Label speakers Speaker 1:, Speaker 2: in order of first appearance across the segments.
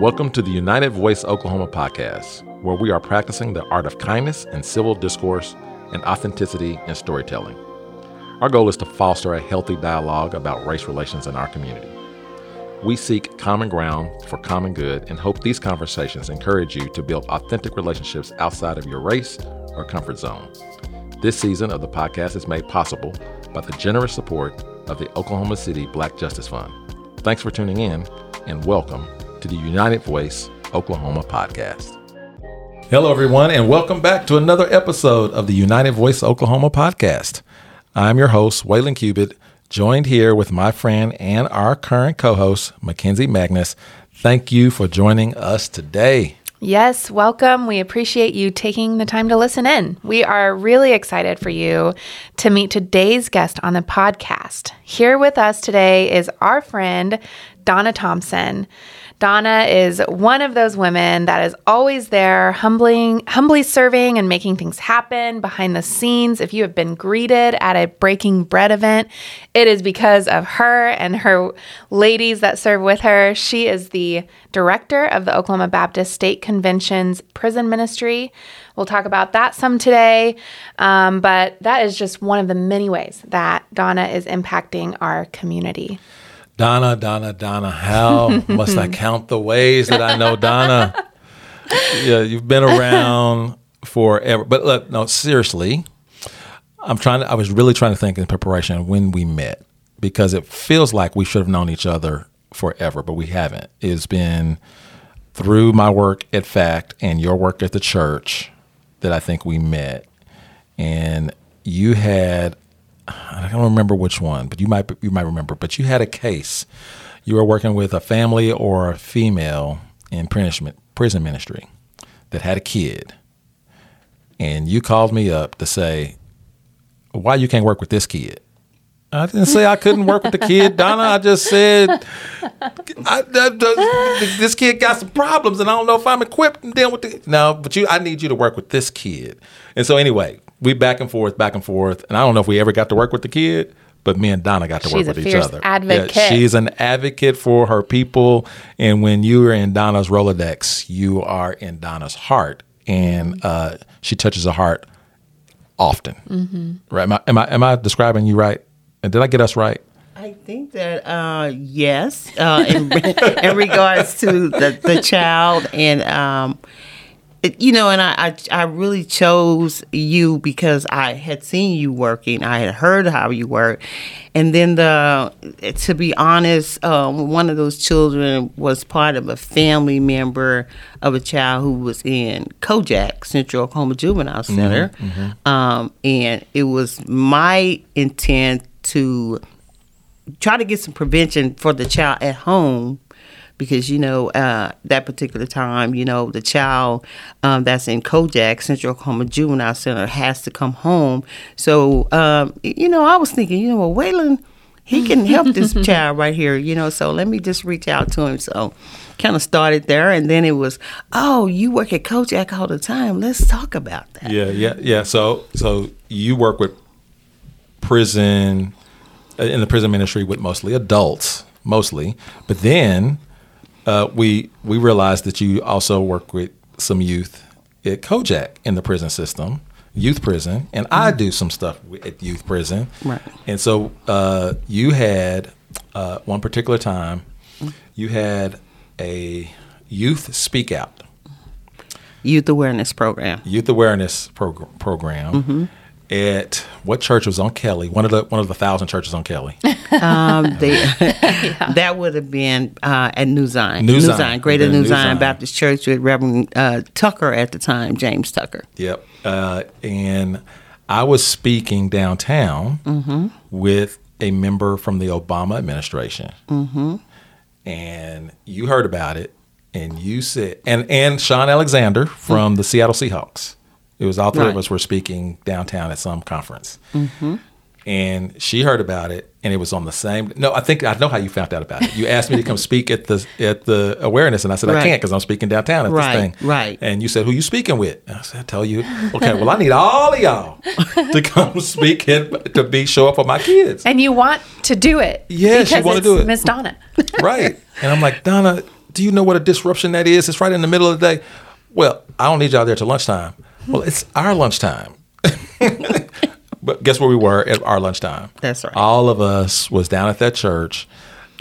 Speaker 1: Welcome to the United Voice Oklahoma podcast, where we are practicing the art of kindness and civil discourse and authenticity in storytelling. Our goal is to foster a healthy dialogue about race relations in our community. We seek common ground for common good and hope these conversations encourage you to build authentic relationships outside of your race or comfort zone. This season of the podcast is made possible by the generous support of the Oklahoma City Black Justice Fund. Thanks for tuning in and welcome to the United Voice Oklahoma podcast. Hello, everyone, and welcome back to another episode of the United Voice Oklahoma podcast. I'm your host, Waylon Cubitt, joined here with my friend and our current co host, Mackenzie Magnus. Thank you for joining us today.
Speaker 2: Yes, welcome. We appreciate you taking the time to listen in. We are really excited for you to meet today's guest on the podcast. Here with us today is our friend, Donna Thompson. Donna is one of those women that is always there, humbling, humbly serving and making things happen behind the scenes. If you have been greeted at a breaking bread event, it is because of her and her ladies that serve with her. She is the director of the Oklahoma Baptist State Convention's prison ministry. We'll talk about that some today, um, but that is just one of the many ways that Donna is impacting our community.
Speaker 1: Donna, Donna, Donna, how must I count the ways that I know Donna? Yeah, you've been around forever. But look, no, seriously, I'm trying to, I was really trying to think in preparation when we met because it feels like we should have known each other forever, but we haven't. It's been through my work at FACT and your work at the church that I think we met. And you had I don't remember which one, but you might you might remember. But you had a case. You were working with a family or a female in prison ministry that had a kid, and you called me up to say why you can't work with this kid. I didn't say I couldn't work with the kid, Donna. I just said I, I, this kid got some problems, and I don't know if I'm equipped to deal with the. No, but you, I need you to work with this kid. And so, anyway, we back and forth, back and forth, and I don't know if we ever got to work with the kid, but me and Donna got to
Speaker 2: she's
Speaker 1: work with
Speaker 2: each
Speaker 1: other.
Speaker 2: Advocate.
Speaker 1: Yeah, she's an advocate for her people, and when you are in Donna's Rolodex, you are in Donna's heart, and uh, she touches a heart often. Mm-hmm. Right? Am I, am I am I describing you right? And did I get us right?
Speaker 3: I think that uh, yes, uh, in, in, regards to the, the child and um, it, you know, and I, I, I really chose you because I had seen you working. I had heard how you work, and then the to be honest, um, one of those children was part of a family member of a child who was in Kojak Central Oklahoma Juvenile mm-hmm, Center, mm-hmm, mm-hmm. Um, and it was my intent to try to get some prevention for the child at home because you know uh, that particular time, you know the child um, that's in Kojak Central Oklahoma Juvenile Center has to come home. So um, you know, I was thinking, you know, well, Waylon, he can help this child right here, you know. So let me just reach out to him. So kind of started there, and then it was, oh, you work at Kojak all the time. Let's talk about that.
Speaker 1: Yeah, yeah, yeah. So so you work with prison uh, in the prison ministry with mostly adults, mostly, but then uh, we we realized that you also work with some youth at Kojak in the prison system, youth prison, and mm-hmm. I do some stuff at youth prison.
Speaker 3: Right.
Speaker 1: And so uh, you had uh, one particular time, you had a youth speak out,
Speaker 3: youth awareness program,
Speaker 1: youth awareness prog- program. Mm-hmm at what church was on Kelly? One of the one of the thousand churches on Kelly. Um,
Speaker 3: they, yeah. That would have been uh, at New Zion, New, Zion, Zion Greater New, New Zion, Zion, Baptist Church with Reverend uh, Tucker at the time, James Tucker.
Speaker 1: Yep, uh, and I was speaking downtown mm-hmm. with a member from the Obama administration, mm-hmm. and you heard about it, and you said, and and Shaun Alexander from mm-hmm. the Seattle Seahawks. It was all three right. of us were speaking downtown at some conference. Mm-hmm. and she heard about it, and it was on the same. No, I think I know how you found out about it. You asked me to come speak at the at the awareness, and I said I can't because I'm speaking downtown at
Speaker 3: Right,
Speaker 1: this thing.
Speaker 3: right.
Speaker 1: And you said who you speaking with? And I said I tell you. Okay, well I need all of y'all to come speak and to be show up for my kids.
Speaker 2: And you want to do it.
Speaker 1: Yes, you wanna do it.
Speaker 2: Miss Donna.
Speaker 1: right. And I'm like, Donna, do you know what a disruption that is? It's right in the middle of the day. Well, I don't need y'all there till lunchtime. Well, it's our lunchtime. but guess where we were at our lunchtime?
Speaker 3: That's right.
Speaker 1: All of us was down at that church,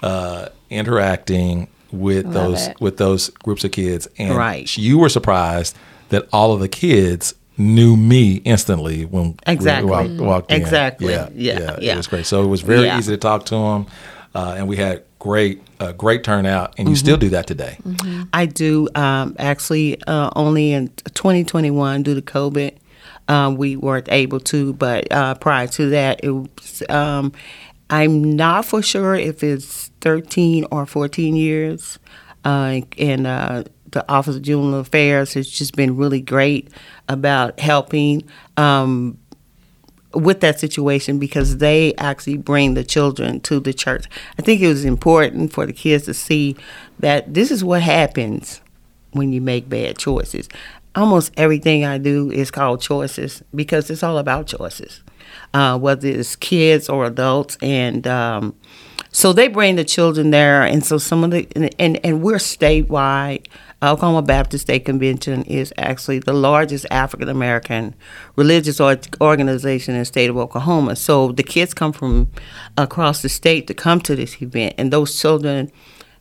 Speaker 1: uh, interacting with
Speaker 2: Love
Speaker 1: those
Speaker 2: it.
Speaker 1: with those groups of kids, and
Speaker 3: Right.
Speaker 1: you were surprised that all of the kids knew me instantly when
Speaker 3: Exactly.
Speaker 1: we walked, walked in.
Speaker 3: Exactly.
Speaker 1: Yeah,
Speaker 3: Yeah,
Speaker 1: It
Speaker 3: yeah.
Speaker 1: was great. So it was very
Speaker 3: Yeah.
Speaker 1: easy to talk to them, uh, and we had great uh, great turnout. And you still
Speaker 3: Mm-hmm.
Speaker 1: do that today.
Speaker 3: I do um, actually uh, only in 2021 due to COVID. Um, we weren't able to, but uh, prior to that, it was, um, I'm not for sure if it's 13 or 14 years. Uh, and uh, the Office of Juvenile Affairs has just been really great about helping um, with that situation because they actually bring the children to the church. I think it was important for the kids to see that this is what happens when you make bad choices. Almost everything I do is called choices because it's all about choices, uh, whether it's kids or adults. And um, so they bring the children there, and so some of the and and, and we're statewide. Oklahoma Baptist State Convention is actually the largest African American religious or- organization in the state of Oklahoma. So the kids come from across the state to come to this event, and those children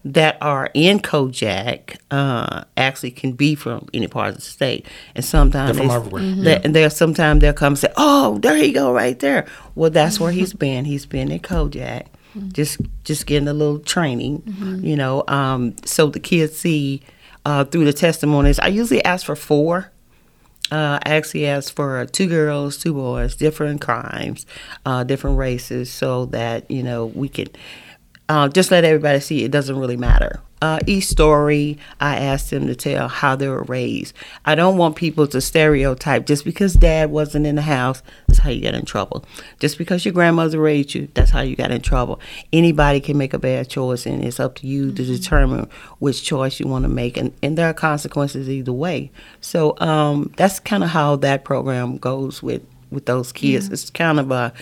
Speaker 3: that are in Kojak uh, actually can be from any part of the state, and sometimes
Speaker 1: They're from
Speaker 3: they-
Speaker 1: everywhere.
Speaker 3: they- and there sometimes they'll come and say, "Oh, there you go, right there." Well, that's where he's been. He's been in Kojak, just just getting a little training, you know. Um, so the kids see uh, through the testimonies. I usually ask for four. Uh, I actually ask for two girls, two boys, different crimes, uh, different races, so that you know we can uh, just let everybody see it doesn't really matter. Uh, each story, I ask them to tell how they were raised. I don't want people to stereotype just because dad wasn't in the house, that's how you get in trouble. Just because your grandmother raised you, that's how you got in trouble. Anybody can make a bad choice, and it's up to you to determine which choice you want to make. And, and there are consequences either way. So um, that's kind of how that program goes with, with those kids. It's kind of a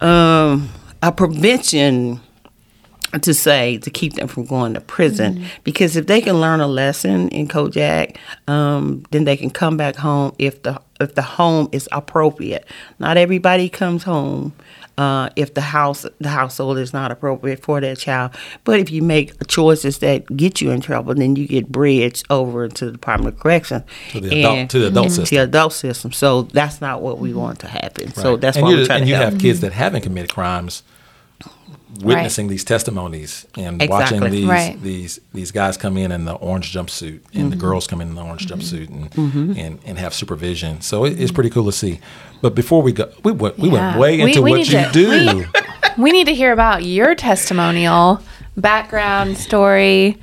Speaker 3: um, a prevention to say to keep them from going to prison because if they can learn a lesson in Kojak, um, then they can come back home if the if the home is appropriate. Not everybody comes home. Uh, if the house the household is not appropriate for their child, but if you make choices that get you in trouble, then you get bridged over to the Department of Corrections
Speaker 1: To the adult- to the adult
Speaker 3: to
Speaker 1: system.
Speaker 3: the adult system. So that's not what we want to happen. So that's
Speaker 1: and
Speaker 3: why
Speaker 1: you
Speaker 3: we try
Speaker 1: and
Speaker 3: to
Speaker 1: you
Speaker 3: help.
Speaker 1: have kids that haven't committed crimes witnessing these testimonies and watching these
Speaker 2: Right.
Speaker 1: these these guys come in in the orange jumpsuit and the mm-hmm. girls come in in the orange mm-hmm. jumpsuit and, mm-hmm. and and have supervision. So it, it's pretty cool to see. But before we go, we went we
Speaker 2: Yeah.
Speaker 1: went way into
Speaker 2: we
Speaker 1: what you
Speaker 2: to-
Speaker 1: do.
Speaker 2: we need to hear about your testimonial, background story,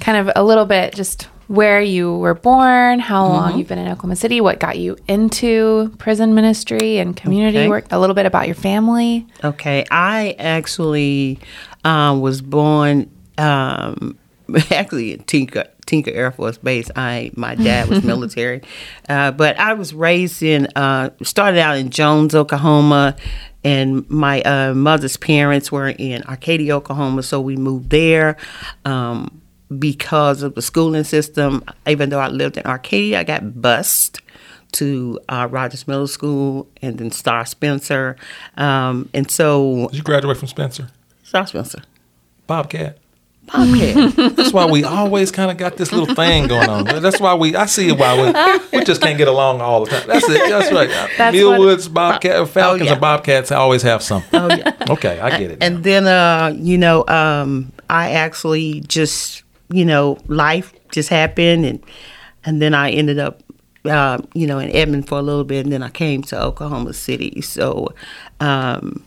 Speaker 2: kind of a little bit just where you were born, how
Speaker 3: Mm-hmm.
Speaker 2: long you've been in Oklahoma City, what got you into prison ministry and community
Speaker 3: Okay.
Speaker 2: work, a little bit about your family.
Speaker 3: Okay, I actually um, was born um, actually at Tinker Tinker Air Force Base. I my dad was military, uh, but I was raised in uh, started out in Jones, Oklahoma, and my uh, mother's parents were in Arcadia, Oklahoma, so we moved there. Um, because of the schooling system, even though I lived in Arcadia, I got bused to uh, Rogers Middle School and then Star Spencer. Um, and so,
Speaker 1: Did you graduate from Spencer?
Speaker 3: Star Spencer.
Speaker 1: Bobcat.
Speaker 3: Bobcat.
Speaker 1: That's why we always kind of got this little thing going on. That's why we I see why we, we just can't get along all the time. That's it. That's right.
Speaker 2: That's
Speaker 1: Millwoods, Bobcat, Falcons,
Speaker 3: yeah.
Speaker 1: and Bobcats always have something.
Speaker 3: oh, yeah.
Speaker 1: Okay, I get it. now.
Speaker 3: And then, uh, you know, um, I actually just, you know, life just happened, and and then I ended up, uh, you know, in Edmond for a little bit, and then I came to Oklahoma City. So, um,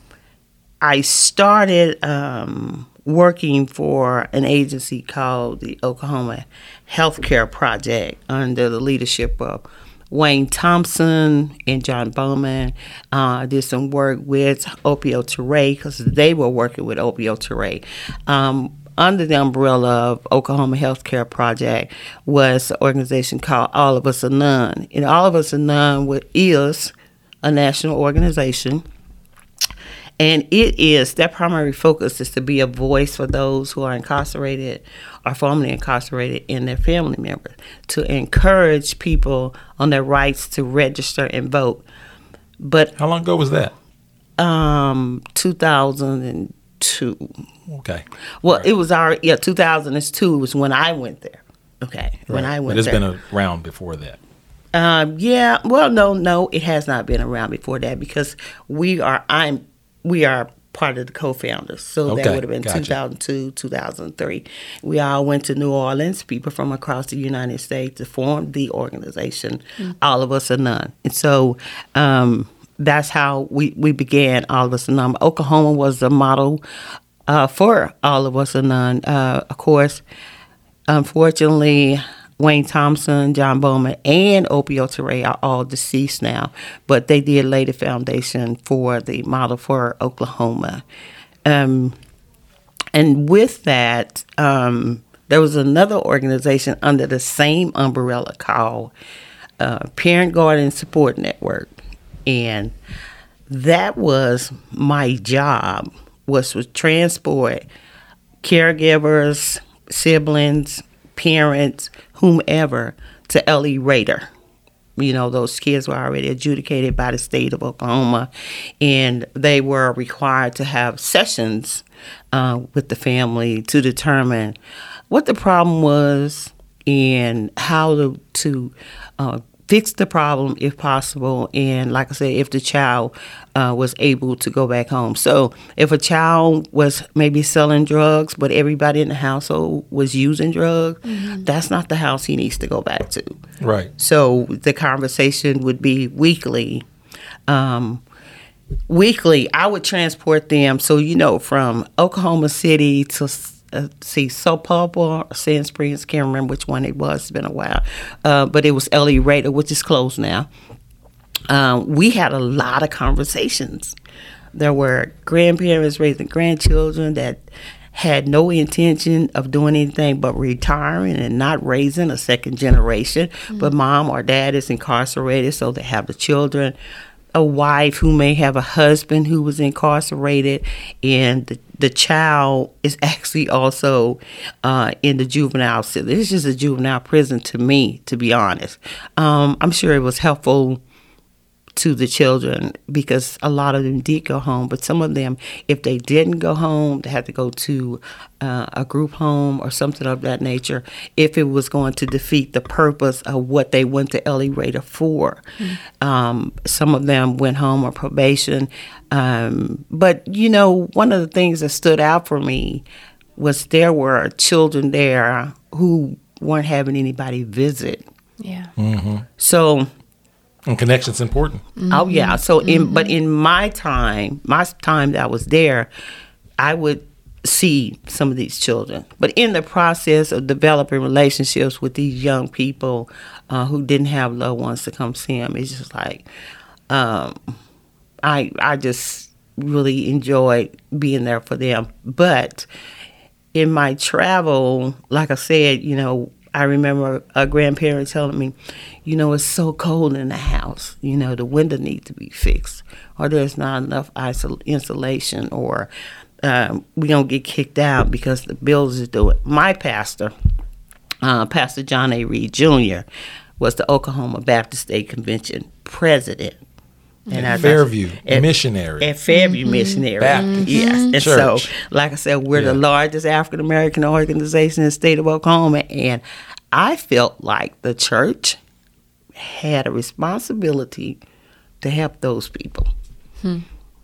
Speaker 3: I started um, working for an agency called the Oklahoma Healthcare Project under the leadership of Wayne Thompson and John Bowman. Uh, did some work with Opio Toure because they were working with Opio Toure. Um, under the umbrella of Oklahoma Healthcare Project was an organization called All of Us or None. And All of Us or None is a national organization and it is their primary focus is to be a voice for those who are incarcerated or formerly incarcerated and their family members to encourage people on their rights to register and vote. But
Speaker 1: How long ago was that?
Speaker 3: um 2002.
Speaker 1: Okay.
Speaker 3: Well, it was our yeah 2002 was when I went there. Okay, when I went
Speaker 1: But it's
Speaker 3: there.
Speaker 1: been around before that.
Speaker 3: Um, yeah. Well, no, no, it has not been around before that because we are. I'm. We are part of the co-founders. So that would have been
Speaker 1: gotcha.
Speaker 3: 2002, 2003. We all went to New Orleans. People from across the United States to form the organization. All of us or none. And so. Um, that's how we, we began all of us or none. Oklahoma was the model uh, for all of us and none. Uh, of course, unfortunately, Wayne Thompson, John Bowman, and Opio Toure are all deceased now, but they did lay the foundation for the model for Oklahoma. Um, and with that, um, there was another organization under the same umbrella called uh, Parent Guardian Support Network, and that was my job was to transport caregivers, siblings, parents, whomever to L.E. Rader. You know, those kids were already adjudicated by the state of Oklahoma, and they were required to have sessions uh, with the family to determine what the problem was and how to, to uh, fix the problem if possible. And like I said, if the child uh, was able to go back home. So if a child was maybe selling drugs, but everybody in the household was using drugs, that's not the house he needs to go back to.
Speaker 1: Right.
Speaker 3: So the conversation would be weekly. Um, weekly, I would transport them. So you know, from Oklahoma City to uh, see Sapulpa, Sand Springs. Can't remember which one it was. It's been a while, uh, but it was L.E. Rader, which is closed now. Um, we had a lot of conversations. There were grandparents raising grandchildren that had no intention of doing anything but retiring and not raising a second generation. But mom or dad is incarcerated, so they have the children. A wife who may have a husband who was incarcerated, and the, the child is actually also uh, in the juvenile cell. This is a juvenile prison to me, to be honest. Um, I'm sure it was helpful to the children because a lot of them did go home, but some of them, if they didn't go home, they had to go to uh, a group home or something of that nature if it was going to defeat the purpose of what they went to L.E. Rader for. Um, some of them went home on probation. Um, but, you know, one of the things that stood out for me was there were children there who weren't having anybody visit.
Speaker 2: Yeah.
Speaker 3: So,
Speaker 1: And connection's important.
Speaker 3: Oh yeah. So in but in my time, my time that I was there, I would see some of these children. But in the process of developing relationships with these young people uh, who didn't have loved ones to come see them, it's just like um, I I just really enjoyed being there for them. But in my travel, like I said, you know, I remember a grandparent telling me, you know, it's so cold in the house. You know, the window needs to be fixed, or there's not enough isol- insulation, or um, we don't get kicked out because the builders do it. My pastor, uh, Pastor John A. Reed Jr., was the Oklahoma Baptist State Convention president. And as I-
Speaker 1: Fairview
Speaker 3: at-
Speaker 1: missionary.
Speaker 3: at Fairview mm-hmm. Missionary.
Speaker 1: Baptist
Speaker 3: Yes. Mm-hmm. And
Speaker 1: Church.
Speaker 3: so, like I said, we're the largest African American organization in the state of Oklahoma. And I felt like the church had a responsibility to help those people. Hmm.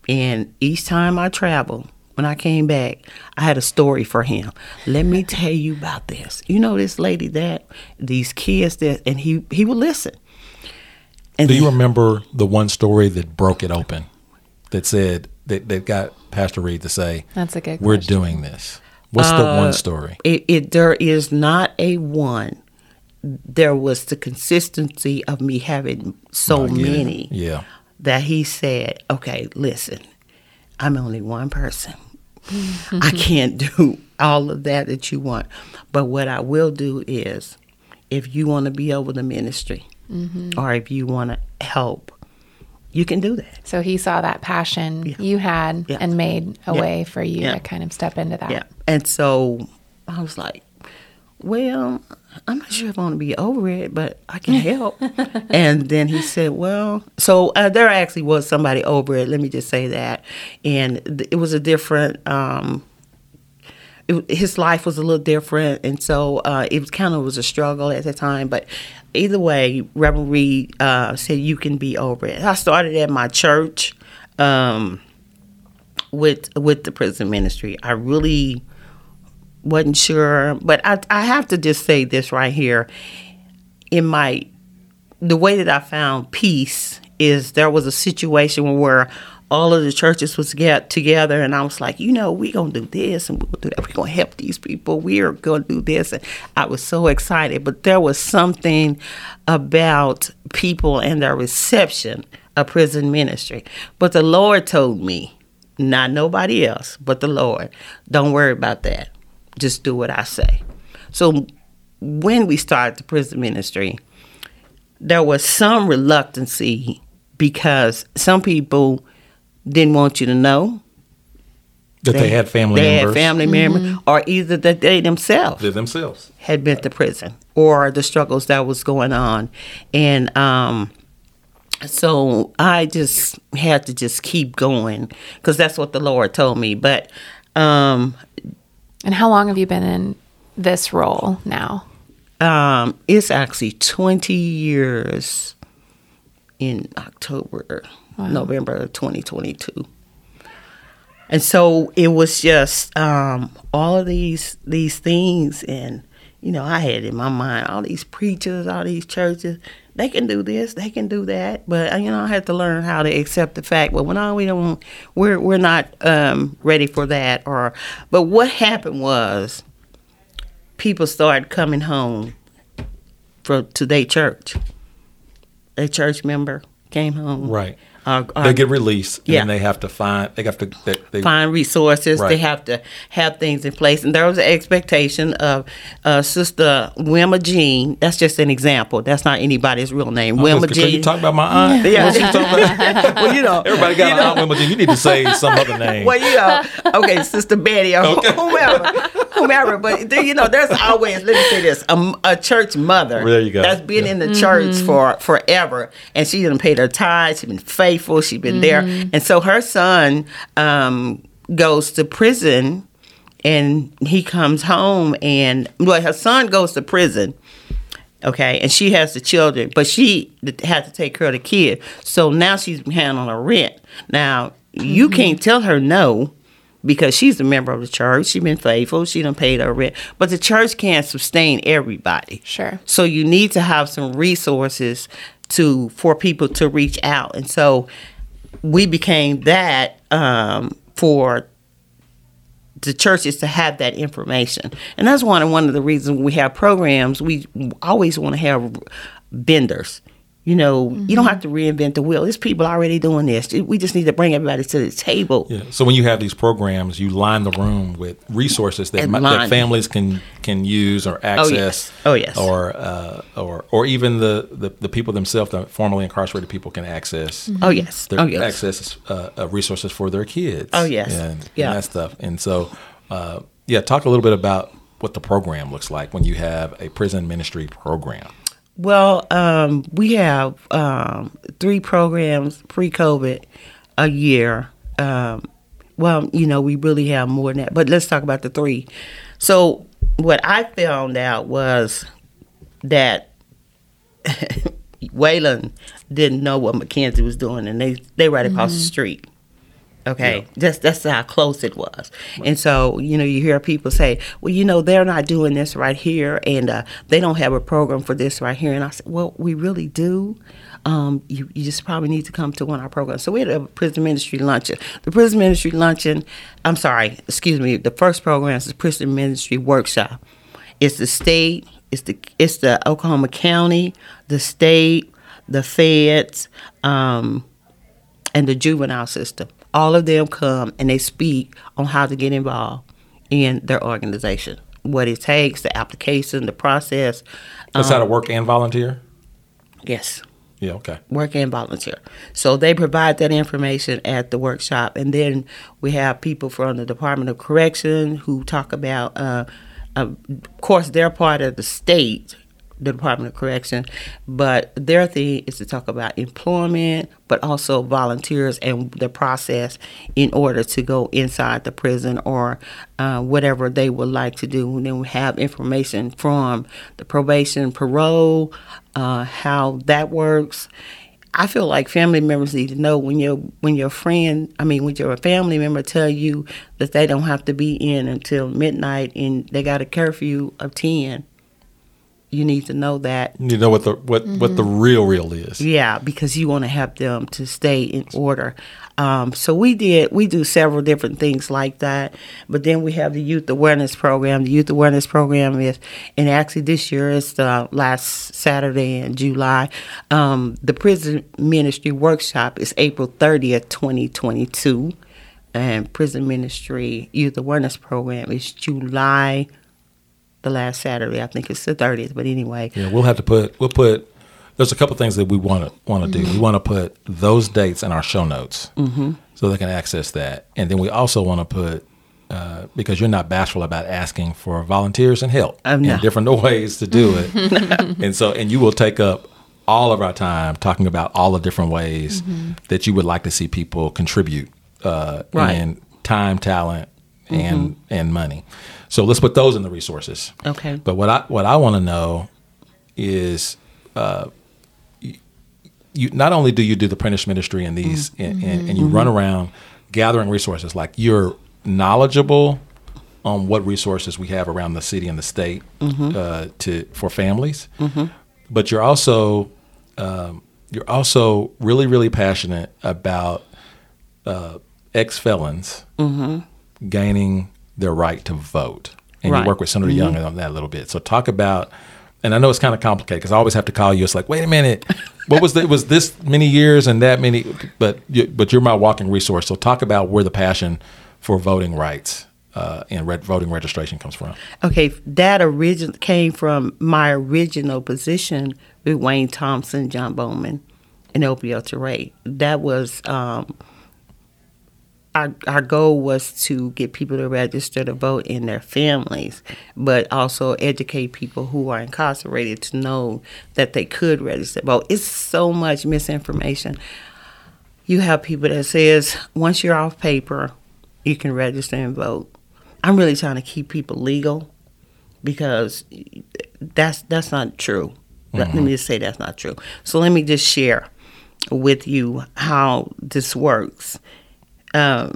Speaker 3: And each time I traveled, when I came back, I had a story for him. Let me tell you about this. You know this lady that these kids that and he he would listen. And
Speaker 1: Do you remember the one story that broke it open? That said that, that got Pastor Reed to say,
Speaker 2: That's a good
Speaker 1: "We're
Speaker 2: question.
Speaker 1: doing this." What's the
Speaker 3: Uh,
Speaker 1: one story?
Speaker 3: it, it there is not a one there was the consistency of me having so
Speaker 1: it.
Speaker 3: many
Speaker 1: Yeah.
Speaker 3: that he said, "Okay, listen, I'm only one person. I can't do all of that that you want, but what I will do is, if you want to be over the ministry, or if you want to help, you can do that."
Speaker 2: So he saw that passion
Speaker 3: Yeah.
Speaker 2: you had
Speaker 3: Yeah.
Speaker 2: and made a
Speaker 3: Yeah.
Speaker 2: way for you to kind of step into that.
Speaker 3: Yeah. And so I was like, well, I'm not sure if I want to be over it, but I can help. and then he said, well, so uh, there actually was somebody over it. Let me just say that. And th- it was a different, um, it, his life was a little different. And so uh, it was kind of was a struggle at the time. But either way, Reverend Reed uh, said, you can be over it. I started at my church. Um, with with the prison ministry. I really wasn't sure, but I I have to just say this right here. In my the way that I found peace is there was a situation where all of the churches was get together and I was like, you know, we're gonna do this and we'll do that. We're gonna help these people. We're gonna do this and I was so excited. But there was something about people and their reception of prison ministry. But the Lord told me, not nobody else, but the Lord, don't worry about that. Just do what I say. So when we started the prison ministry, there was some reluctancy because some people didn't want you to know
Speaker 1: That they, had family
Speaker 3: they
Speaker 1: members.
Speaker 3: had family members, or either that they themselves
Speaker 1: They themselves.
Speaker 3: had been to prison or the struggles that was going on and um so i just had to just keep going because that's what the lord told me but um
Speaker 2: And how long have you been in this role now?
Speaker 3: um it's actually 20 years in october november of 2022 and so it was just um, all of these these things, and you know, I had in my mind all these preachers, all these churches. They can do this, they can do that, but uh, you know, I had to learn how to accept the fact. Well, no, we don't. We're we're not um, ready for that. Or, but what happened was, people started coming home from to their church. A church member came home,
Speaker 1: Right.
Speaker 3: Uh,
Speaker 1: They
Speaker 3: uh,
Speaker 1: get released, and
Speaker 3: yeah.
Speaker 1: they have to find. They have to. They, they,
Speaker 3: find resources. They have to have things in place. And there was an expectation of uh, Sister Wilma Jean. That's just an example. That's not anybody's real name.
Speaker 1: I
Speaker 3: Wilma
Speaker 1: gonna
Speaker 3: Jean.
Speaker 1: You talk about my aunt.
Speaker 3: Yeah.
Speaker 1: What you talking about?
Speaker 3: well, you know,
Speaker 1: Everybody got an aunt Wilma Jean. You need to say some other name.
Speaker 3: well, you know, okay, Sister Betty or
Speaker 1: Okay.
Speaker 3: whomever, whomever. But there, you know, there's always let me say this: a, a church mother
Speaker 1: There you go.
Speaker 3: that's been
Speaker 1: Yeah.
Speaker 3: in the church mm-hmm. for forever, and she didn't pay her tithes. She's been faithful. She's been there, mm-hmm. and so her son um, goes to prison, and he comes home, and well, her son goes to prison. Okay, and she has the children, but she had to take care of the kid. So now she's handling her rent. Now you mm-hmm. can't tell her no because she's a member of the church. She's been faithful. She done paid her rent, but the church can't sustain everybody.
Speaker 2: Sure.
Speaker 3: So you need to have some resources to for people to reach out, and so we became that um, for the churches to have that information. And that's one of one of the reasons we have programs. We always want to have vendors. You know, you don't have to reinvent the wheel. There's people already doing this. We just need to bring everybody to the table.
Speaker 1: Yeah. So when you have these programs, you line the room with resources that,
Speaker 3: And
Speaker 1: that families can can use or access.
Speaker 3: Oh yes. Oh, yes.
Speaker 1: Or uh, or or even the, the, the people themselves, the formerly incarcerated people, can access.
Speaker 3: Oh yes.
Speaker 1: Their
Speaker 3: Oh yes.
Speaker 1: access uh, uh, resources for their kids.
Speaker 3: Oh, yes.
Speaker 1: and,
Speaker 3: Yeah.
Speaker 1: and that stuff. And so, uh, yeah, talk a little bit about what the program looks like when you have a prison ministry program.
Speaker 3: Well, um, we have um, three programs pre-COVID a year. Um, well, you know, we really have more than that, but let's talk about the three. So, what I found out was that Waylon didn't know what Mackenzie was doing, and they they right across the street. Okay, that's that's how close it was, and so you know you hear people say, "Well, you know they're not doing this right here, and uh, they don't have a program for this right here." And I said, "Well, we really do. Um, you you just probably need to come to one of our programs." So we had a prison ministry luncheon. The prison ministry luncheon, I'm sorry, excuse me. The first program is the prison ministry workshop. It's the state It's the it's the Oklahoma County, the state, the feds, um, and the juvenile system. All of them come and they speak on how to get involved in their organization, what it takes, the application, the process.
Speaker 1: That's how to work and volunteer.
Speaker 3: Yes
Speaker 1: Yeah. Okay.
Speaker 3: work and volunteer. So they provide that information at the workshop, and then we have people from the Department of Correction who talk about. Uh, uh, of course, they're part of the state, the Department of Correction, but their thing is to talk about employment, but also volunteers and the process in order to go inside the prison or uh, whatever they would like to do. And then we have information from the probation, parole, uh, how that works. I feel like family members need to know when your when your friend, I mean, when your family member tell you that they don't have to be in until midnight and they got a curfew of ten. You need to know that
Speaker 1: You know what the what what the real real is.
Speaker 3: yeah, because you want to help them to stay in order. Um, so we did, we do several different things like that. But then we have the youth awareness program. The youth awareness program is, and actually this year is the last Saturday in July. Um, the prison ministry workshop is April 30th, 2022. And prison ministry youth awareness program is July, the last Saturday. I think it's the 30th. But anyway,
Speaker 1: Yeah, we'll have to put we'll put. There's a couple things that we want to want to do. We want to put those dates in our show notes so they can access that, and then we also want to put. Uh, because you're not bashful about asking for volunteers and help
Speaker 3: I'm
Speaker 1: in different ways to do it, and so and you will take up all of our time talking about all the different ways that you would like to see people contribute uh,
Speaker 3: Right.
Speaker 1: in time, talent, and and money. So let's put those in the resources.
Speaker 3: Okay.
Speaker 1: But what I what I want to know is, uh, you, you not only do you do the apprentice ministry and these, and, and, and you run around gathering resources, like you're knowledgeable on what resources we have around the city and the state uh, to for families, but you're also um, you're also really really passionate about uh, ex felons gaining their right to vote. And
Speaker 3: Right. Mm-hmm.
Speaker 1: you work with Senator Young on that a little bit. So talk about, and I know it's kind of complicated because I always have to call you. It's like, wait a minute, what was the, it was this many years and that many, but you, but you're my walking resource. So talk about where the passion for voting rights uh, and red, voting registration comes from.
Speaker 3: Okay, that origin came from my original position with Wayne Thompson, John Bowman, and Opio Toure. That was um, our our goal was to get people to register to vote in their families, but also educate people who are incarcerated to know that they could register to vote. It's so much misinformation. You have people that says once you're off paper, you can register and vote. I'm really trying to keep people legal because that's that's not true. Let- Let mm-hmm. me just say that's not true. So let me just share with you how this works. Um,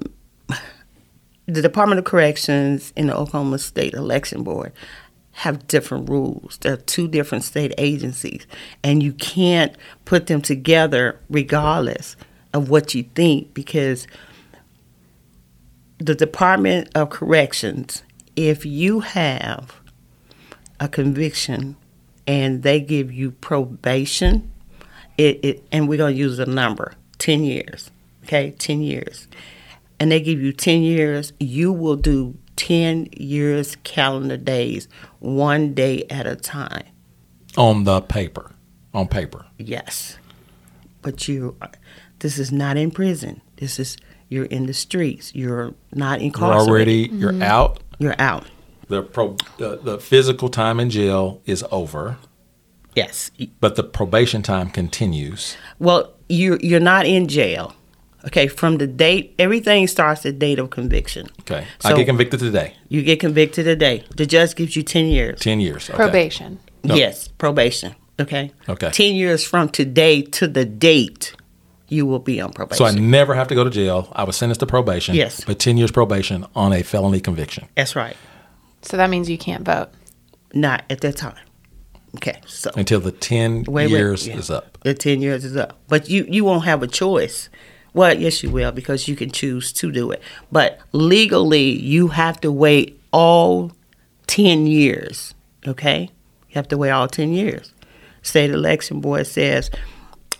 Speaker 3: the Department of Corrections and the Oklahoma State Election Board have different rules. They're two different state agencies, and you can't put them together regardless of what you think because the Department of Corrections, if you have a conviction and they give you probation, it, it and we're gonna use a number, ten years. Okay, ten years. And they give you ten years, you will do ten years calendar days, one day at a time.
Speaker 1: On the paper, on paper.
Speaker 3: Yes. But you this is not in prison. This is you're in the streets. You're not
Speaker 1: You're already, mm-hmm. you're out.
Speaker 3: you're out.
Speaker 1: The, pro, the, the physical time in jail is over,
Speaker 3: Yes.
Speaker 1: but the probation time continues.
Speaker 3: Well, you you're not in jail. Okay, from the date everything starts the date of conviction.
Speaker 1: Okay. I get convicted today.
Speaker 3: You get convicted today. The judge gives you 10 years.
Speaker 1: 10 years. Okay.
Speaker 2: Probation.
Speaker 1: No.
Speaker 3: Yes, probation. Okay.
Speaker 1: Okay.
Speaker 3: 10 years from today to the date you will be on probation.
Speaker 1: So I never have to go to jail. I was sentenced to probation.
Speaker 3: Yes.
Speaker 1: But 10 years probation on a felony conviction.
Speaker 3: That's right.
Speaker 2: So that means you can't vote.
Speaker 3: Not at that time. Okay. So
Speaker 1: Until the 10
Speaker 3: Wait, wait,
Speaker 1: years
Speaker 3: yeah.
Speaker 1: is up.
Speaker 3: the 10 years is up. But you you won't have a choice. Well, yes you will because you can choose to do it. But legally you have to wait all 10 years, okay? You have to wait all 10 years. State election board says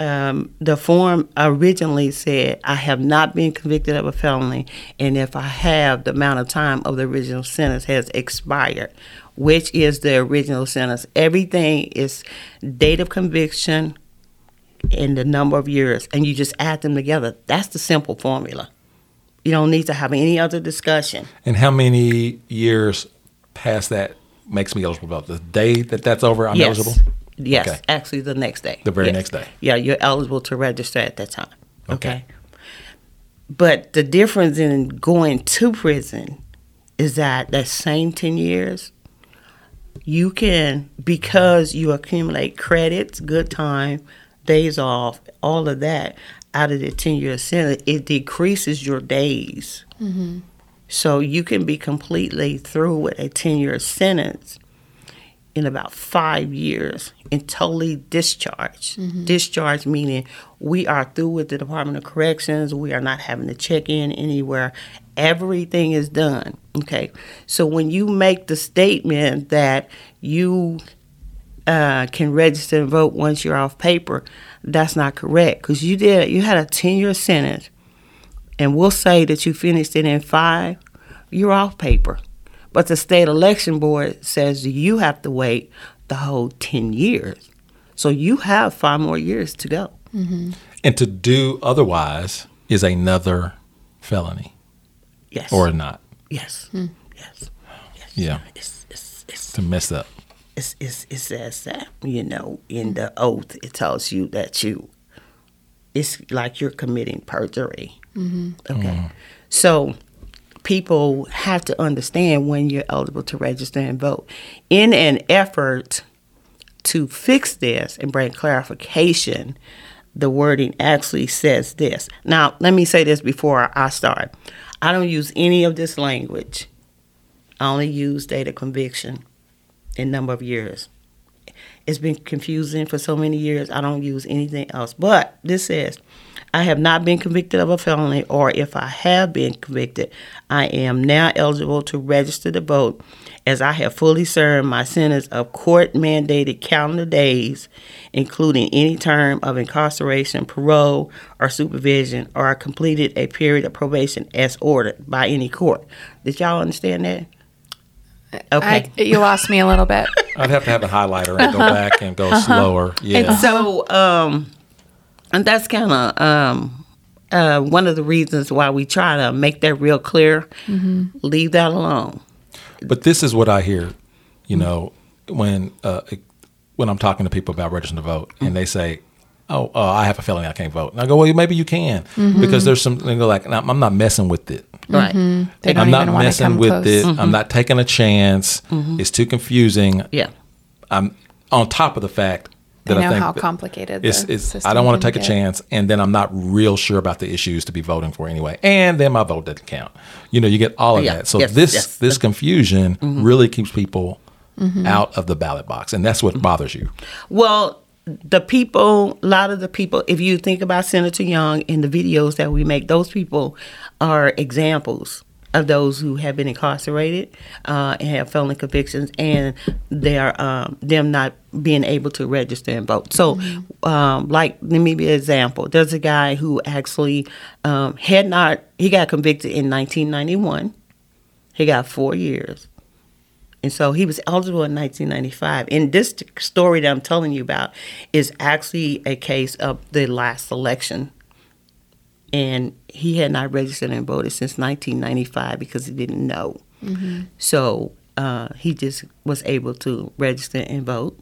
Speaker 3: um, the form originally said, I have not been convicted of a felony, and if I have, the amount of time of the original sentence has expired, which is the original sentence. Everything is date of conviction and the number of years, and you just add them together. That's the simple formula. You don't need to have any other discussion.
Speaker 1: And how many years past that makes me eligible vote? The day that that's over, I'm
Speaker 3: yes.
Speaker 1: eligible?
Speaker 3: Yes,
Speaker 1: Okay.
Speaker 3: actually, the next day.
Speaker 1: The very
Speaker 3: Yes.
Speaker 1: next day.
Speaker 3: Yeah, you're eligible to register at that time.
Speaker 1: Okay.
Speaker 3: Okay. But the difference in going to prison is that that same 10 years, you can, because you accumulate credits, good time, days off, all of that out of the 10 year sentence, it decreases your days. Mm-hmm. So you can be completely through with a 10 year sentence in about five years and totally discharged. Mm-hmm. Discharged meaning we are through with the Department of Corrections. We are not having to check in anywhere. Everything is done. Okay. So when you make the statement that you uh, can register and vote once you're off paper, that's not correct because you did you had a 10 year sentence and we'll say that you finished it in five, you're off paper. But the state election board says you have to wait the whole 10 years. So you have five more years to go.
Speaker 1: And to do otherwise is another felony
Speaker 3: Yes.
Speaker 1: or not.
Speaker 3: yes. Yes.
Speaker 1: Yeah.
Speaker 3: It's, it's, it's,
Speaker 1: To mess up.
Speaker 3: It's, it's, it says that, you know, in the oath, it tells you that you, it's like you're committing perjury. Mm-hmm. Okay. Uh-huh. So people have to understand when you're eligible to register and vote. In an effort to fix this and bring clarification, the wording actually says this. Now, let me say this before I start. I don't use any of this language. I only use date of conviction and number of years. It's been confusing for so many years. I don't use anything else. But this says, I have not been convicted of a felony, or if I have been convicted, I am now eligible to register to vote as I have fully served my sentence of court mandated calendar days, including any term of incarceration, parole, or supervision, or I completed a period of probation as ordered by any court. Did y'all understand that? Okay.
Speaker 2: I, you lost me a little bit.
Speaker 1: I'd have to have a highlighter and go back and go slower. Yeah.
Speaker 3: And so, um, and that's kind of um, uh, one of the reasons why we try to make that real clear. Leave that alone.
Speaker 1: But this is what I hear, you know, when uh, when I'm talking to people about registering to vote, and they say, "Oh, uh, I have a feeling I can't vote." And I go, "Well, maybe you can, because there's some." They go like, "I'm not messing with it.
Speaker 3: Right. Mm-hmm.
Speaker 2: They don't
Speaker 1: I'm not
Speaker 2: even want to
Speaker 1: messing with
Speaker 2: close.
Speaker 1: it. I'm mm-hmm. not taking a chance. Mm-hmm. It's too confusing."
Speaker 3: Yeah.
Speaker 1: I'm on top of the fact
Speaker 2: They
Speaker 1: that I
Speaker 2: know
Speaker 1: think
Speaker 2: how complicated
Speaker 1: it's,
Speaker 2: the
Speaker 1: it's, I don't want to take a chance, and then I'm not real sure about the issues to be voting for anyway, and then my vote doesn't count. You know, you get all of
Speaker 3: Yeah.
Speaker 1: that. So
Speaker 3: Yes,
Speaker 1: this
Speaker 3: yes.
Speaker 1: this confusion
Speaker 2: Mm-hmm.
Speaker 1: really keeps people out of the ballot box, and that's what bothers you.
Speaker 3: Well, the people, a lot of the people, if you think about Senator Young in the videos that we make, those people are examples of those who have been incarcerated uh, and have felony convictions, and they are um, them not being able to register and vote. So, um, like, let me be an example. There's a guy who actually um, had not. He got convicted in 1991. He got four years. And so he was eligible in 1995. And this story that I'm telling you about is actually a case of the last election. And he had not registered and voted since 1995 because he didn't know. Mm-hmm. So uh, he just was able to register and vote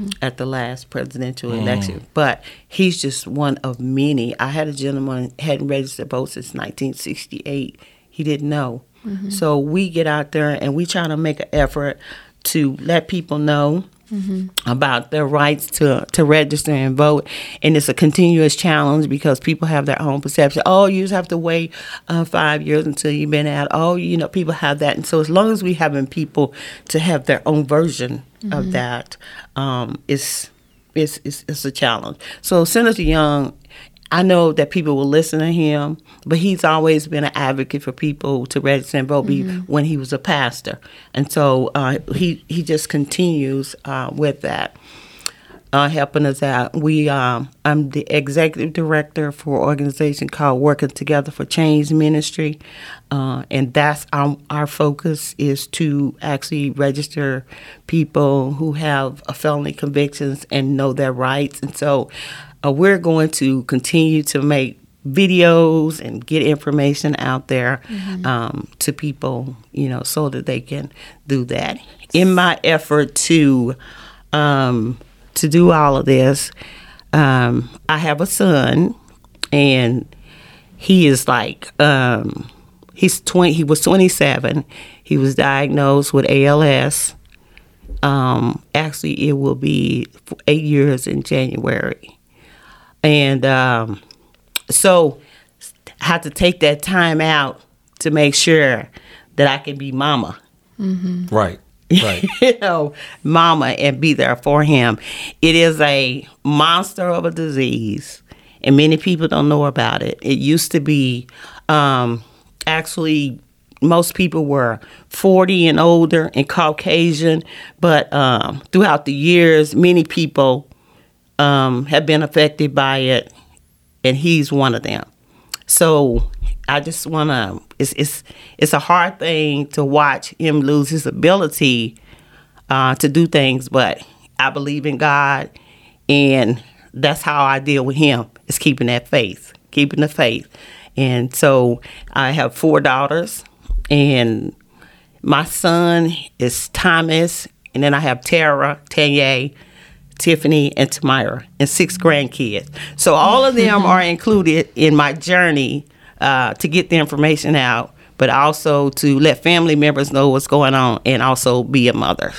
Speaker 3: mm-hmm. at the last presidential mm. election. But he's just one of many. I had a gentleman hadn't registered to vote since 1968. He didn't know. So we get out there and we try to make an effort to let people know about their rights to, to register and vote. And it's a continuous challenge because people have their own perception. Oh, you just have to wait uh, five years until you've been out. Oh, you know, people have that. And so as long as we having people to have their own version of that, um, it's, it's, it's, it's a challenge. So Senator Young, I know that people will listen to him, but he's always been an advocate for people to register and vote mm-hmm. when he was a pastor, and so uh, he he just continues uh, with that uh, helping us out. We, um, I'm the executive director for an organization called Working Together for Change Ministry, uh, and that's our, our focus is to actually register people who have felony convictions and know their rights. And so, uh, we're going to continue to make videos and get information out there mm-hmm. um, to people, you know, so that they can do that. In my effort to um, to do all of this. Um, I have a son, and he is like um, he's twenty. He was twenty seven. He was diagnosed with ALS. Um, actually, it will be eight years in January, and um, so I had to take that time out to make sure that I can be mama.
Speaker 1: Mm-hmm. Right. Right.
Speaker 3: you know, mama and be there for him. It is a monster of a disease, and many people don't know about it. It used to be um, actually most people were 40 and older and Caucasian, but um, throughout the years, many people um, have been affected by it, and he's one of them. So I just want to. It's it's it's a hard thing to watch him lose his ability uh, to do things, but I believe in God, and that's how I deal with him. Is keeping that faith, keeping the faith, and so I have four daughters, and my son is Thomas, and then I have Tara, Tanya, Tiffany, and Tamira, and six grandkids. So all of them are included in my journey uh, to get the information out, but also to let family members know what's going on and also be a mother.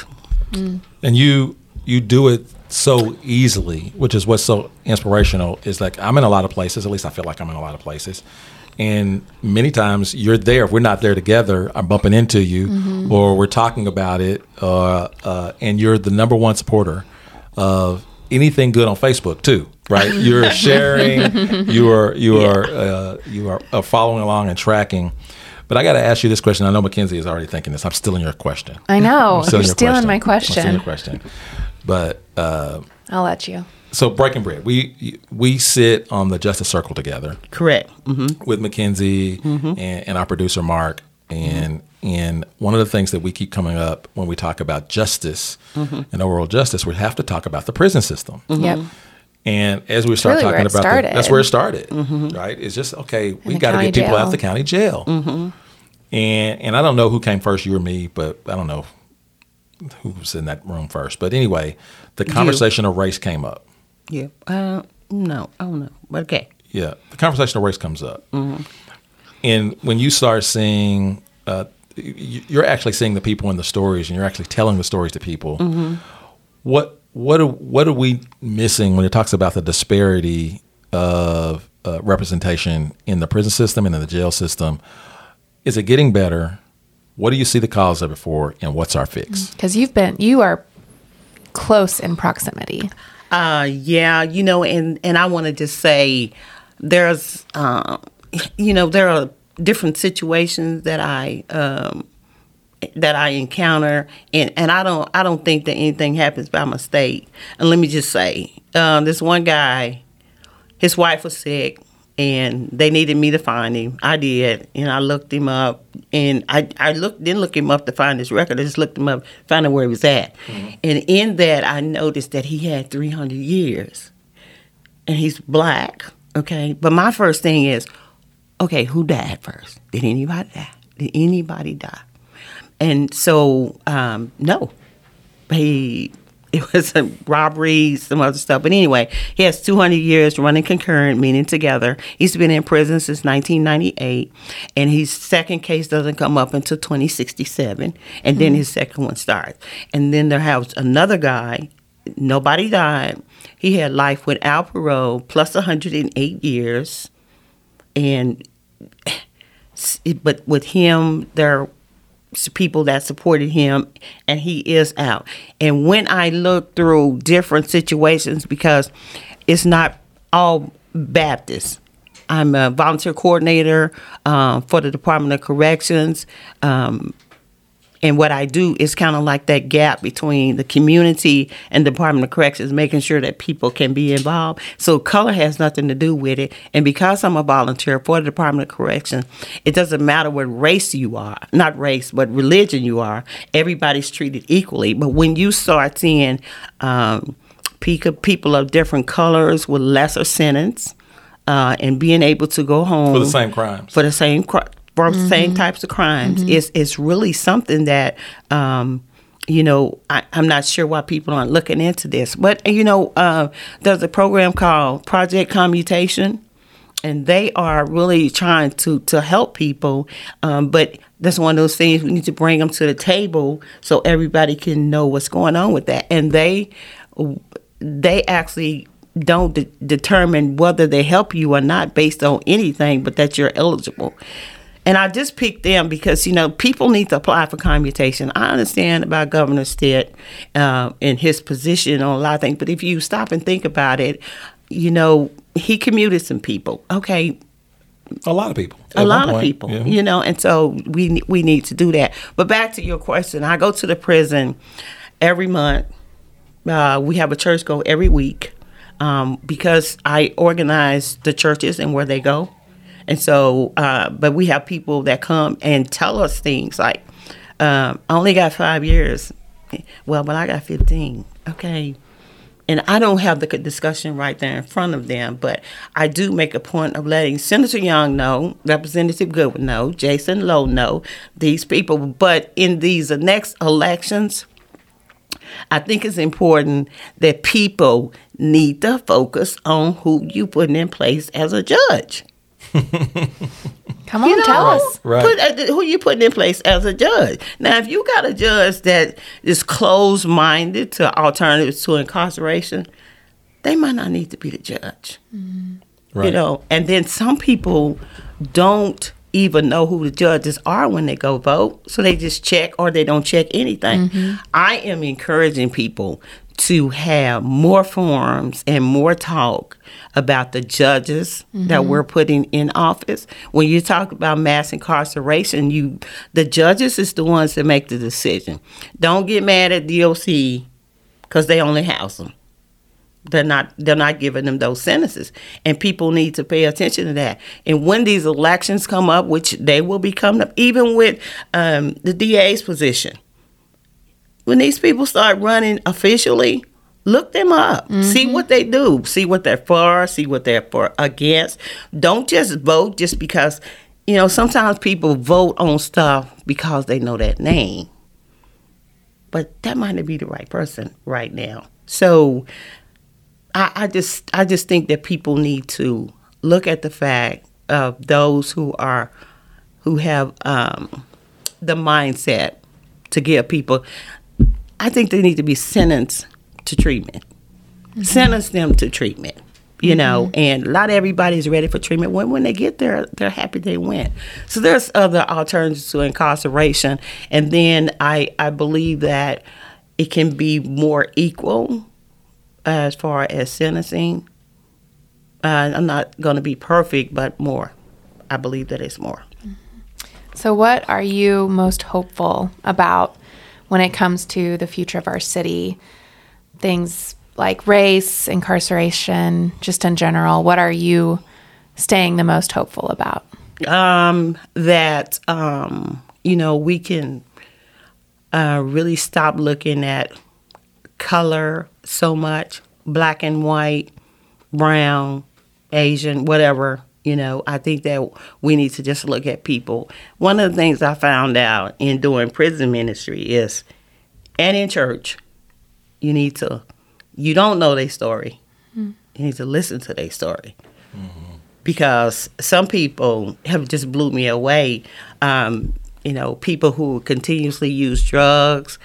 Speaker 1: Mm. And you you do it so easily, which is what's so inspirational. Is like I'm in a lot of places. At least I feel like I'm in a lot of places. And many times you're there. If we're not there together, I'm bumping into you, mm-hmm. or we're talking about it, uh, uh, and you're the number one supporter of anything good on Facebook too right? You're sharing, you are you yeah. are uh, you are uh, following along and tracking. But I got to ask you this question. I know Mackenzie is already thinking this. I'm stealing your question.
Speaker 2: I know. You're stealing question. my question.
Speaker 1: I'm stealing your question. But uh,
Speaker 2: I'll let you.
Speaker 1: So breaking bread, we we sit on the Justice Circle together.
Speaker 3: Correct. Mm-hmm.
Speaker 1: With Mackenzie mm-hmm. and, and, our producer Mark, and and one of the things that we keep coming up when we talk about justice mm-hmm. and overall justice, we have to talk about the prison system.
Speaker 2: Yep.
Speaker 1: And as we start really talking about that, that's where it started, mm-hmm. right? It's just okay. we got to get people jail. out of the county jail. Mm-hmm. And and I don't know who came first, you or me, but I don't know who was in that room first. But anyway, the conversation you. of race came up.
Speaker 3: Yeah. Uh, no, I don't know. But okay.
Speaker 1: Yeah, the conversation of race comes up, mm-hmm. and when you start seeing, uh, you're actually seeing the people in the stories, and you're actually telling the stories to people. Mm-hmm. What what are, what are we missing when it talks about the disparity of uh, representation in the prison system and in the jail system? Is it getting better? What do you see the cause of it for, and what's our fix?
Speaker 2: Because you've been you are close in proximity.
Speaker 3: Uh, yeah, you know, and and I want to just say there's, uh, you know, there are different situations that I um, that I encounter, and, and I don't I don't think that anything happens by mistake. And let me just say, um, this one guy, his wife was sick, and they needed me to find him. I did, and I looked him up, and I I looked didn't look him up to find his record. I just looked him up, found out where he was at, mm-hmm. and in that I noticed that he had 300 years, and he's black. Okay, but my first thing is, okay, who died first? Did anybody die? Did anybody die? And so, um, no, he it was a robbery, some other stuff. But anyway, he has 200 years running concurrent, meaning together. He's been in prison since 1998, and his second case doesn't come up until 2067, and mm-hmm. then his second one starts. And then there has another guy. Nobody died. He had life without parole, plus 108 years, and but with him, there people that supported him and he is out and when i look through different situations because it's not all Baptist. I'm a volunteer coordinator um, for the Department of Corrections. Um, and what I do is kind of like that gap between the community and Department of Corrections, making sure that people can be involved. So color has nothing to do with it. And because I'm a volunteer for the Department of Corrections, it doesn't matter what race you are, not race, but religion you are. Everybody's treated equally. But when you start seeing um, people of different colors with lesser sentence, uh, and being able to go home
Speaker 1: for the same crimes,
Speaker 3: for the same for mm-hmm. same types of crimes. Mm-hmm. It's it's really something that. Um, you know, I, am not sure why people aren't looking into this, but you know, uh, there's a program called Project Commutation, and they are really trying to to help people. Um, but that's one of those things we need to bring them to the table so everybody can know what's going on with that. And they they actually don't de- determine whether they help you or not based on anything, but that you're eligible. And I just picked them because, you know, people need to apply for commutation. I understand about Governor Stitt uh, and his position on a lot of things, but if you stop and think about it, you know, he commuted some people. Okay.
Speaker 1: A lot of people.
Speaker 3: A lot of people, yeah. you know, and so we we need to do that. But back to your question, I go to the prison every month. Uh, we have a church go every week um, because I organize the churches and where they go. And so, uh, but we have people that come and tell us things like, um, I only got five years. Well, but I got 15. Okay. And I don't have the discussion right there in front of them, but I do make a point of letting Senator Young know, Representative Goodwin know, Jason Lowe know, these people. But in these next elections, I think it's important that people need to focus on who you put in place as a judge.
Speaker 2: Come on, you know, tell us.
Speaker 3: Right. Put, uh, who you putting in place as a judge? Now, if you got a judge that is closed minded to alternatives to incarceration, they might not need to be the judge. Mm-hmm. Right. You know, and then some people don't even know who the judges are when they go vote, so they just check or they don't check anything. Mm-hmm. I am encouraging people to have more forums and more talk about the judges mm-hmm. that we're putting in office. When you talk about mass incarceration, you the judges is the ones that make the decision. Don't get mad at DOC because they only house them. They're not they're not giving them those sentences, and people need to pay attention to that. And when these elections come up, which they will be coming up, even with um, the DA's position when these people start running officially, look them up. Mm-hmm. See what they do. See what they're for. See what they're for against. Don't just vote just because. You know, sometimes people vote on stuff because they know that name, but that might not be the right person right now. So, I, I just, I just think that people need to look at the fact of those who are, who have um, the mindset to give people I think they need to be sentenced to treatment. Mm-hmm. Sentence them to treatment. You mm-hmm. know, and not everybody's ready for treatment. When when they get there, they're happy they went. So there's other alternatives to incarceration, and then I I believe that it can be more equal as far as sentencing. Uh, I'm not going to be perfect, but more. I believe that it's more.
Speaker 2: So, what are you most hopeful about when it comes to the future of our city, things like race, incarceration, just in general, what are you staying the most hopeful about?
Speaker 3: Um, that um, you know we can uh, really stop looking at color so much, black and white, brown, Asian, whatever. You know, I think that we need to just look at people. One of the things I found out in doing prison ministry is, and in church, you need to, you don't know their story. Mm. You need to listen to their story. Mm-hmm. Because some people have just blew me away. Um, you know, people who continuously use drugs.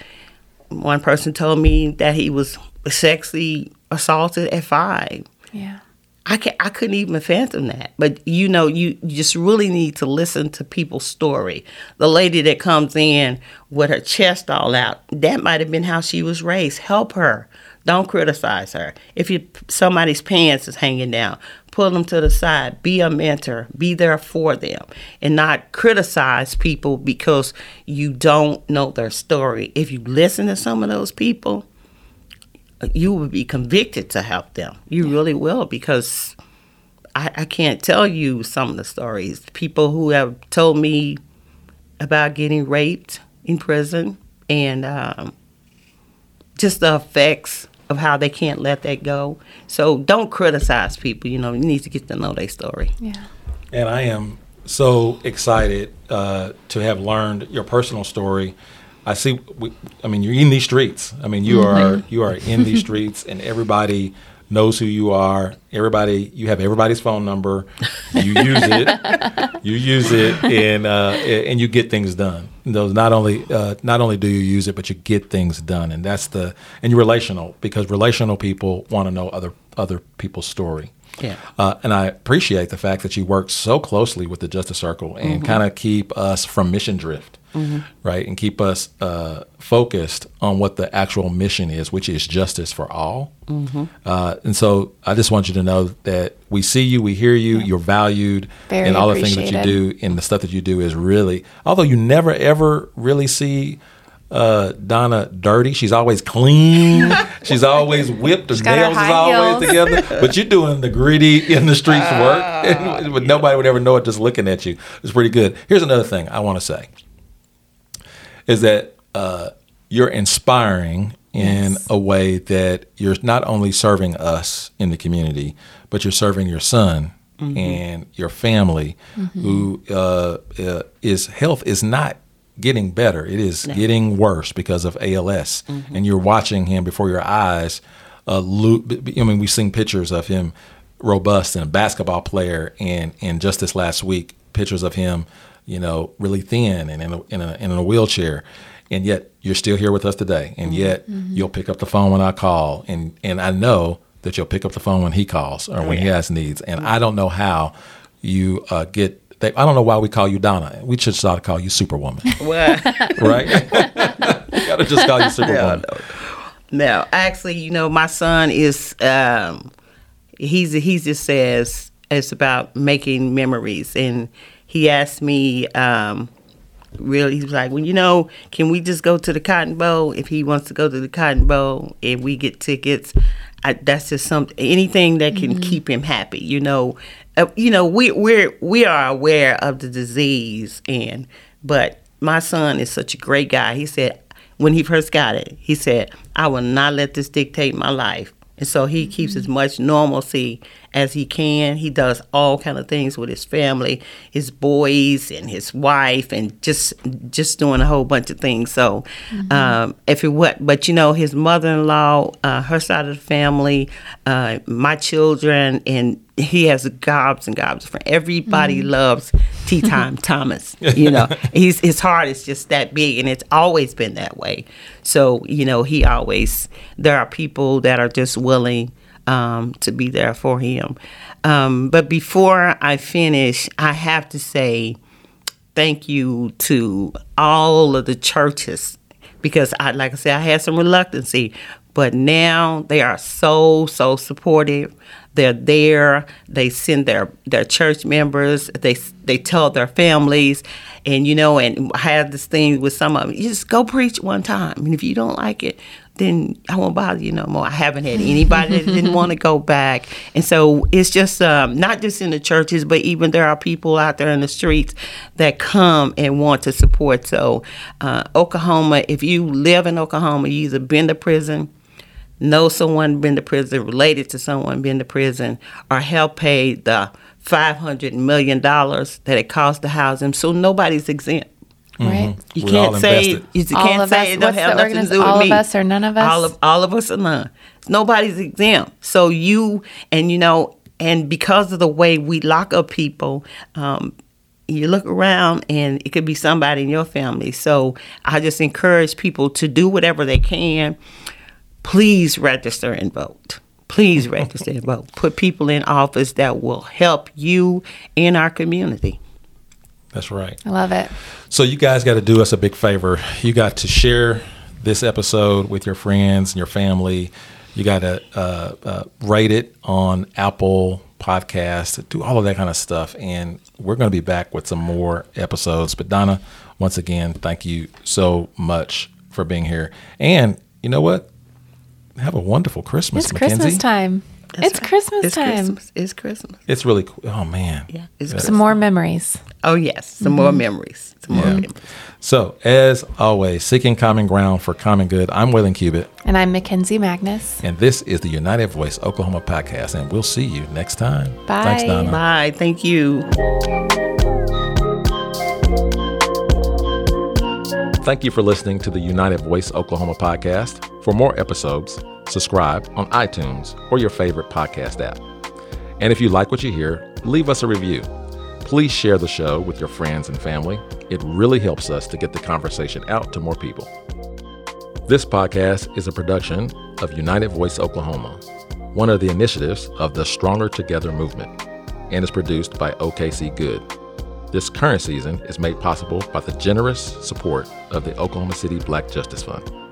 Speaker 3: One person told me that he was sexually assaulted at five.
Speaker 2: Yeah.
Speaker 3: I can I couldn't even fathom that. But you know, you, just really need to listen to people's story. The lady that comes in with her chest all out, that might have been how she was raised. Help her Don't criticize her. If you somebody's pants is hanging down, pull them to the side. Be a mentor. Be there for them, and not criticize people because you don't know their story. If you listen to some of those people, you will be convicted to help them. You really will because I, I can't tell you some of the stories. People who have told me about getting raped in prison and um, just the effects of how they can't let that go. So don't criticize people. You know, you need to get to know their story.
Speaker 2: Yeah.
Speaker 1: And I am so excited uh, to have learned your personal story. I see. We, I mean, you're in these streets. I mean, you are you are in these streets, and everybody knows who you are. Everybody, you have everybody's phone number. You use it. you use it, and uh, and you get things done. Those not only uh, not only do you use it, but you get things done, and that's the and you're relational because relational people want to know other other people's story.
Speaker 3: Yeah.
Speaker 1: Uh, and I appreciate the fact that you work so closely with the Justice Circle and kind of keep us from mission drift, right? And keep us uh, focused on what the actual mission is, which is justice for all. Uh, and so I just want you to know that we see you, we hear you, you're valued,
Speaker 2: Very
Speaker 1: and all the things that you do and the stuff that you do is really, although you never ever really see. Uh, Donna dirty. She's always clean. She's always whipped. Her
Speaker 2: got
Speaker 1: nails is always
Speaker 2: heels.
Speaker 1: together. But you're doing the gritty in the streets work, but nobody would ever know it just looking at you. It's pretty good. Here's another thing I want to say: is that uh, you're inspiring in a way that you're not only serving us in the community, but you're serving your son and your family, who uh, uh, is health is not getting better; it is getting worse because of ALS, and you're watching him before your eyes. Uh, lo- I mean, we've seen pictures of him robust and a basketball player, and and just this last week, pictures of him, you know, really thin and in a, in a, in a wheelchair, and yet you're still here with us today, and yet you'll pick up the phone when I call, and and I know that you'll pick up the phone when he calls or when he has needs, and I don't know how you uh, get. They, I don't know why we call you Donna. We should start to call you Superwoman,
Speaker 3: Well,
Speaker 1: right? we gotta just call you Superwoman.
Speaker 3: no, actually, you know, my son is um, he's he just says it's about making memories, and he asked me. Um, really he was like well you know can we just go to the cotton bowl? If he wants to go to the cotton bowl and we get tickets I, that's just something anything that can keep him happy you know. Uh, you know we we're we are aware of the disease and but my son is such a great guy. He said when he first got it he said i will not let this dictate my life. And so he keeps as much normalcy as he can. He does all kind of things with his family, his boys and his wife, and just just doing a whole bunch of things. So, um, if it what, but you know, his mother-in-law, uh, her side of the family, uh, my children, and he has gobs and gobs of friends. Everybody loves Tea Time Thomas. You know, he's his heart is just that big, and it's always been that way. So, you know, he always there are people that are just willing um, to be there for him. Um, but before I finish, I have to say thank you to all of the churches because I like I said I had some reluctancy, but now they are so so supportive. They're there. They send their their church members. They they tell their families, and you know, and I have this thing with some of them. You just go preach one time, and if you don't like it, then I won't bother you no more. I haven't had anybody that didn't want to go back, and so it's just um, not just in the churches, but even there are people out there in the streets that come and want to support. So, uh, Oklahoma, if you live in Oklahoma, you either been to prison know someone been to prison, related to someone been to prison, or help pay the five hundred million dollars that it costs to house them. So nobody's exempt.
Speaker 2: Right.
Speaker 3: You
Speaker 1: We're
Speaker 3: can't say you
Speaker 2: All
Speaker 3: can't
Speaker 2: of
Speaker 3: say
Speaker 2: us-
Speaker 3: it don't have nothing to do with
Speaker 2: all of us or none of us?
Speaker 3: All of all of us or none. Nobody's exempt. So you and you know, and because of the way we lock up people, um, you look around and it could be somebody in your family. So I just encourage people to do whatever they can. Please register and vote. Please register and vote. Put people in office that will help you in our community.
Speaker 1: That's right.
Speaker 2: I love it.
Speaker 1: So you guys got to do us a big favor. You got to share this episode with your friends and your family. You got to uh, uh, rate it on Apple Podcast, do all of that kind of stuff. And we're going to be back with some more episodes. But Donna, once again, thank you so much for being here. And you know what? Have a wonderful Christmas,
Speaker 2: It's
Speaker 1: Mackenzie.
Speaker 2: Christmas time.
Speaker 3: That's
Speaker 2: it's
Speaker 3: right.
Speaker 2: Christmas
Speaker 3: It's
Speaker 2: time.
Speaker 3: Christmas. It's Christmas.
Speaker 1: It's really cool. Oh man.
Speaker 3: Yeah. It's
Speaker 2: Some
Speaker 3: Christmas.
Speaker 2: more memories.
Speaker 3: Oh yes, some more mm-hmm. memories. Some more
Speaker 1: Yeah.
Speaker 3: memories.
Speaker 1: So as always, seeking common ground for common good. I'm Waylon Cubitt,
Speaker 2: And I'm Mackenzie Magnus.
Speaker 1: and this is the United Voice Oklahoma podcast. And we'll see you next time.
Speaker 2: Bye.
Speaker 1: Thanks, Donna.
Speaker 3: Bye. Thank you.
Speaker 1: Thank you for listening to the United Voice Oklahoma podcast. For more episodes, subscribe on iTunes or your favorite podcast app. And if you like what you hear, leave us a review. Please share the show with your friends and family. It really helps us to get the conversation out to more people. This podcast is a production of United Voice Oklahoma, one of the initiatives of the Stronger Together movement, and is produced by OKC Good. This current season is made possible by the generous support of the Oklahoma City Black Justice Fund.